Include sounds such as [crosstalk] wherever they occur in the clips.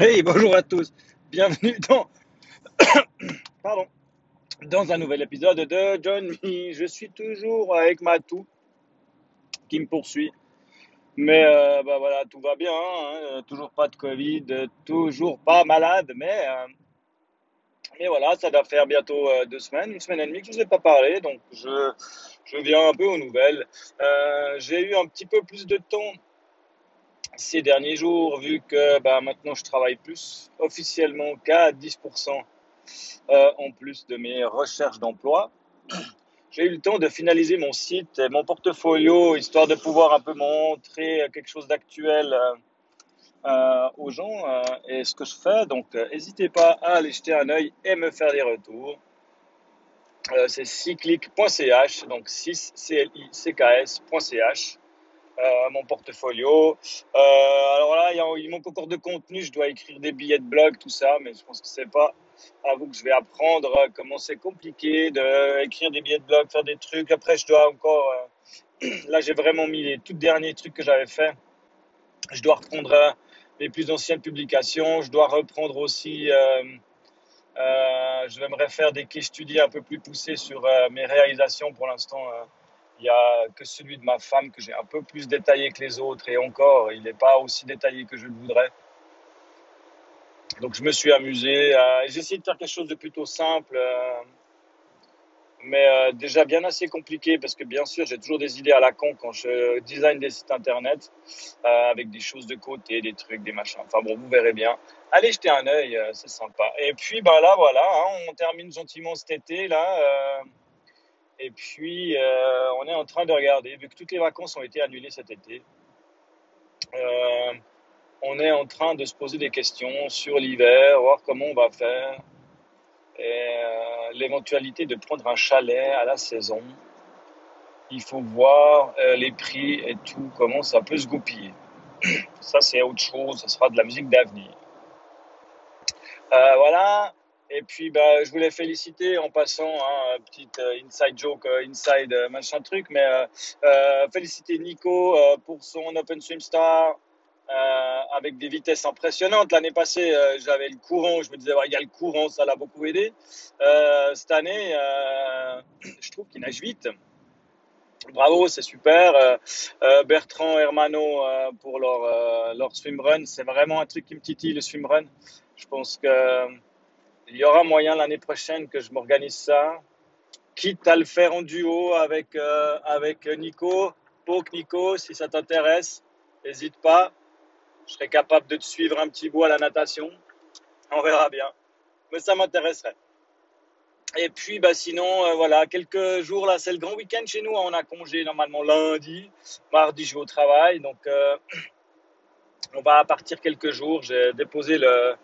Hey, bonjour à tous. Bienvenue dans, [coughs] pardon, dans un nouvel épisode de John. Je suis toujours avec ma toux qui me poursuit. Mais euh, bah voilà, tout va bien. hein. Euh, Toujours pas de Covid, euh, toujours pas malade. Mais, voilà, ça doit faire bientôt deux semaines, une semaine et demie que je vous ai pas parlé. Donc je, je viens un peu aux nouvelles. J'ai eu un petit peu plus de temps ces derniers jours, vu que bah, maintenant je travaille plus officiellement qu'à 10% euh, en plus de mes recherches d'emploi. [clears throat] J'ai eu le temps de finaliser mon site et mon portfolio, histoire de pouvoir un peu montrer quelque chose d'actuel euh, euh, aux gens et ce que je fais. Donc, n'hésitez pas à aller jeter un œil et me faire des retours. C'est cyclic.ch, donc 6 ch euh, mon portfolio. Euh, alors là, il, y manque encore de contenu. Je dois écrire des billets de blog, tout ça, mais je pense que c'est pas à vous que je vais apprendre euh, comment c'est compliqué d'écrire des billets de blog, faire des trucs. Après, je dois encore. euh, [clears throat] là, j'ai vraiment mis les tout derniers trucs que j'avais fait. Je dois reprendre les plus anciennes publications. Je dois reprendre aussi. je vais me refaire des case studies un peu plus poussés sur mes réalisations. Pour l'instant, il n'y a que celui de ma femme que j'ai un peu plus détaillé que les autres. Et encore, il n'est pas aussi détaillé que je le voudrais. Donc, je me suis amusé. euh, j'ai essayé de faire quelque chose de plutôt simple, euh, mais euh, déjà bien assez compliqué parce que, bien sûr, j'ai toujours des idées à la con quand je design des sites internet euh, avec des choses de côté, des trucs, des machins. Enfin bon, vous verrez bien. Allez jeter un œil, c'est sympa. Et puis, ben là, voilà, hein, on termine gentiment cet été, là. Et puis, euh, on est en train de regarder, vu que toutes les vacances ont été annulées cet été, euh, on est en train de se poser des questions sur l'hiver, voir comment on va faire, euh, l'éventualité de prendre un chalet à la saison. Il faut voir les prix et tout, comment ça peut se goupiller. Ça, c'est autre chose, ça sera de la musique d'avenir. Voilà. Et puis, bah, je voulais féliciter en passant, hein, petite euh, inside joke, euh, inside euh, machin truc, mais féliciter Nico pour son Open Swim Star avec des vitesses impressionnantes. L'année passée, j'avais le courant, je me disais, il y a le courant, ça l'a beaucoup aidé. Cette année, je trouve qu'il nage vite. Bravo, c'est super. Bertrand Hermano pour leur, leur swimrun, c'est vraiment un truc qui me titille, le swimrun. Je pense que il y aura moyen l'année prochaine que je m'organise ça, quitte à le faire en duo avec, euh, avec Nico. Poke Nico, si ça t'intéresse, n'hésite pas. Je serai capable de te suivre un petit bout à la natation. On verra bien. Mais ça m'intéresserait. Et puis, bah, sinon, euh, voilà, quelques jours là, c'est le grand week-end chez nous. On a congé normalement lundi. Mardi, je vais au travail. Donc, euh, [clears throat] on va partir quelques jours. J'ai déposé le,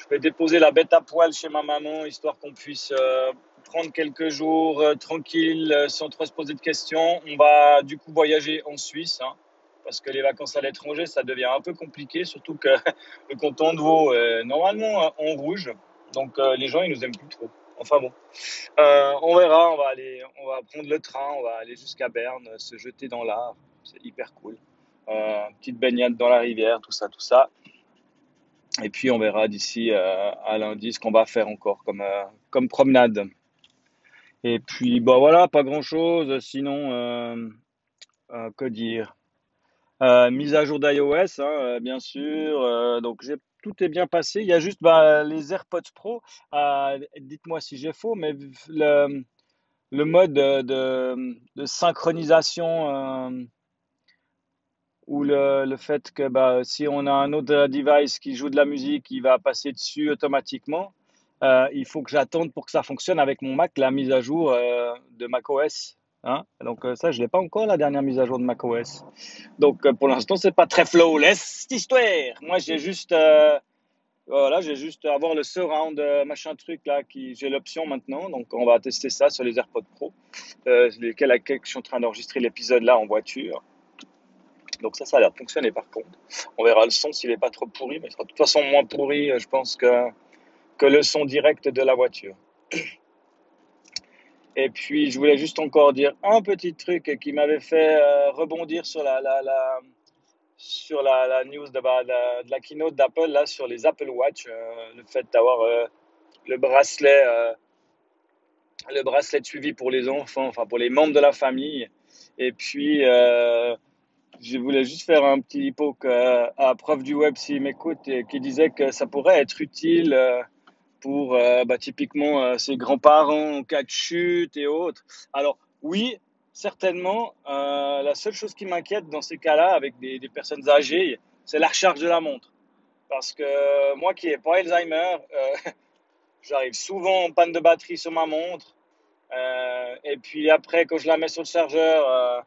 je vais déposer la bête à poil chez ma maman, histoire qu'on puisse euh, prendre quelques jours euh, tranquilles, euh, sans trop se poser de questions. On va du coup voyager en Suisse, hein, parce que les vacances à l'étranger, ça devient un peu compliqué, surtout que [laughs] le canton de Vaud est normalement euh, en rouge, donc les gens ils nous aiment plus trop. Enfin bon, on verra, on va aller, on va prendre le train, on va aller jusqu'à Berne, se jeter dans l'art, c'est hyper cool. Petite baignade dans la rivière, tout ça, tout ça. Et puis on verra d'ici euh, à lundi ce qu'on va faire encore comme, euh, comme promenade. Et puis bah voilà, pas grand chose. Sinon, euh, que dire? Mise à jour d'iOS, hein, bien sûr. Donc tout est bien passé. Il y a juste bah, les AirPods Pro. Dites-moi si j'ai faux, mais le, le mode de, synchronisation ou le, le fait que bah, si on a un autre device qui joue de la musique, il va passer dessus automatiquement. Euh, il faut que j'attende pour que ça fonctionne avec mon Mac, la mise à jour euh, de macOS. Hein? Donc euh, ça, je l'ai pas encore, la dernière mise à jour de macOS. Donc euh, pour l'instant, c'est pas très flawless, cette histoire. Moi, j'ai juste, voilà, j'ai juste avoir le surround machin truc là, qui j'ai l'option maintenant. Donc on va tester ça sur les AirPods Pro, lesquels je suis en train d'enregistrer l'épisode là en voiture. Donc ça, ça a l'air de fonctionner par contre. On verra le son s'il est pas trop pourri, mais il sera de toute façon moins pourri, euh, je pense, que, que le son direct de la voiture. [clears throat] Et puis, je voulais juste encore dire un petit truc qui m'avait fait euh, rebondir sur la, sur la, news de, bah, de de la keynote d'Apple là sur les Apple Watch, euh, le fait d'avoir le bracelet, le bracelet de suivi pour les enfants, enfin pour les membres de la famille. Et puis je voulais juste faire un petit poke euh, à Preuve du Web s'il m'écoute et qui disait que ça pourrait être utile euh, pour euh, bah, typiquement ses grands-parents en cas de chute et autres. Alors oui, certainement, la seule chose qui m'inquiète dans ces cas-là avec des, personnes âgées, c'est la recharge de la montre. Parce que moi qui n'ai pas Alzheimer, [laughs] j'arrive souvent en panne de batterie sur ma montre. Et puis après, quand je la mets sur le chargeur,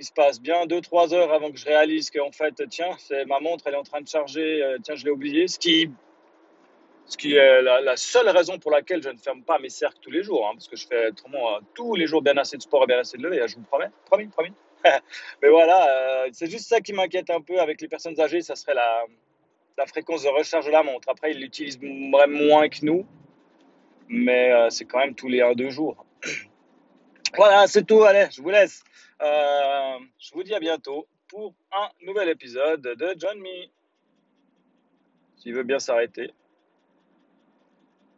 il se passe bien 2-3 heures avant que je réalise qu'en fait, tiens, c'est ma montre, elle est en train de charger, euh, tiens, je l'ai oublié. Ce qui, ce qui est la, seule raison pour laquelle je ne ferme pas mes cercles tous les jours, hein, parce que je fais autrement euh, tous les jours bien assez de sport et bien assez de lever, hein, je vous promets, promis, promis. [laughs] Mais voilà, euh, c'est juste ça qui m'inquiète un peu avec les personnes âgées, ça serait la, la fréquence de recharge de la montre. Après, ils l'utilisent moins que nous, mais c'est quand même tous les 1-2 jours. Voilà, c'est tout, allez, je vous laisse. Euh, je vous dis à bientôt pour un nouvel épisode de John Me. S'il veut bien s'arrêter.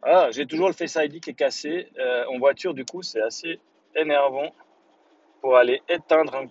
Ah, j'ai toujours le Face ID qui est cassé euh, en voiture, du coup, c'est assez énervant pour aller éteindre un